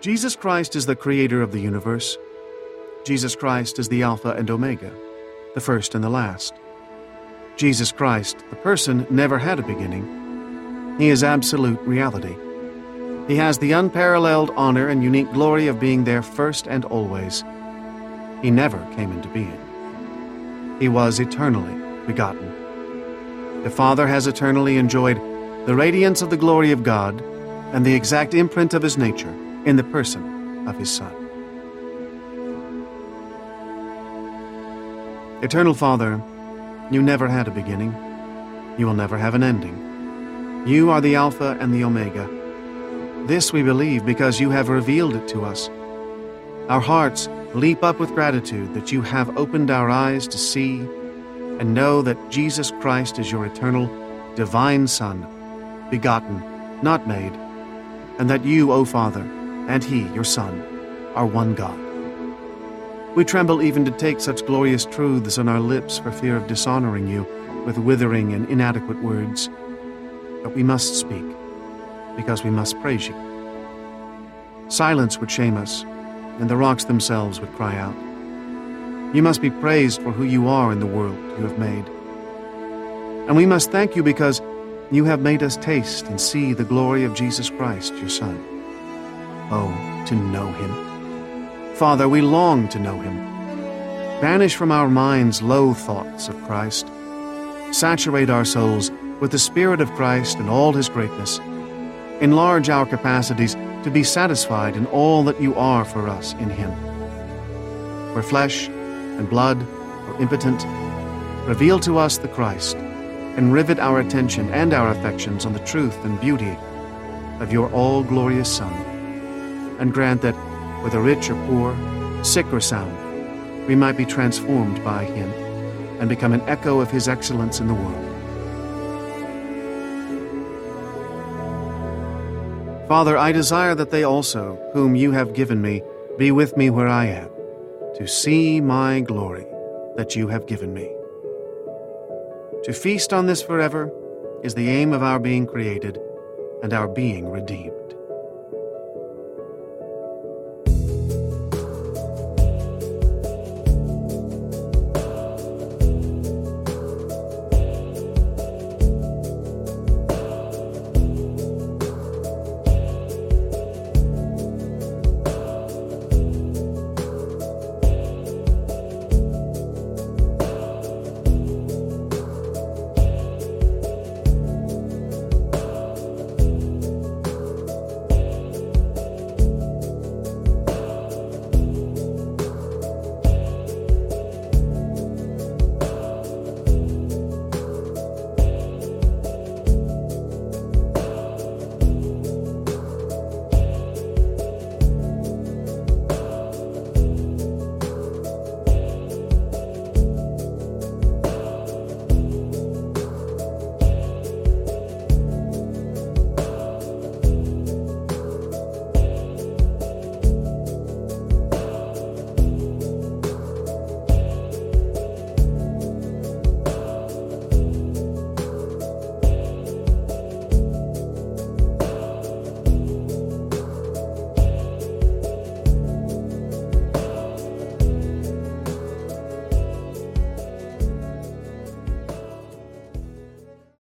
Jesus Christ is the creator of the universe. Jesus Christ is the Alpha and Omega, the first and the last. Jesus Christ, the person, never had a beginning. He is absolute reality. He has the unparalleled honor and unique glory of being there first and always. He never came into being. He was eternally begotten. The Father has eternally enjoyed the radiance of the glory of God and the exact imprint of his nature in the person of his Son. Eternal Father, you never had a beginning. You will never have an ending. You are the Alpha and the Omega. This we believe because you have revealed it to us. Our hearts leap up with gratitude that you have opened our eyes to see and know that Jesus Christ is your eternal, divine Son, begotten, not made, and that you, O Father, and He, your Son, are one God. We tremble even to take such glorious truths on our lips for fear of dishonoring you with withering and inadequate words. But we must speak, because we must praise you. Silence would shame us, and the rocks themselves would cry out. You must be praised for who you are in the world you have made. And we must thank you because you have made us taste and see the glory of Jesus Christ, your Son. Oh, to know him. Father, we long to know him. Banish from our minds low thoughts of Christ. Saturate our souls with the Spirit of Christ and all his greatness. Enlarge our capacities to be satisfied in all that you are for us in him. Where flesh and blood are impotent, reveal to us the Christ and rivet our attention and our affections on the truth and beauty of your all glorious Son, and grant that, whether rich or poor, sick or sound, we might be transformed by him and become an echo of his excellence in the world. Father, I desire that they also, whom you have given me, be with me where I am, to see my glory that you have given me. To feast on this forever is the aim of our being created and our being redeemed.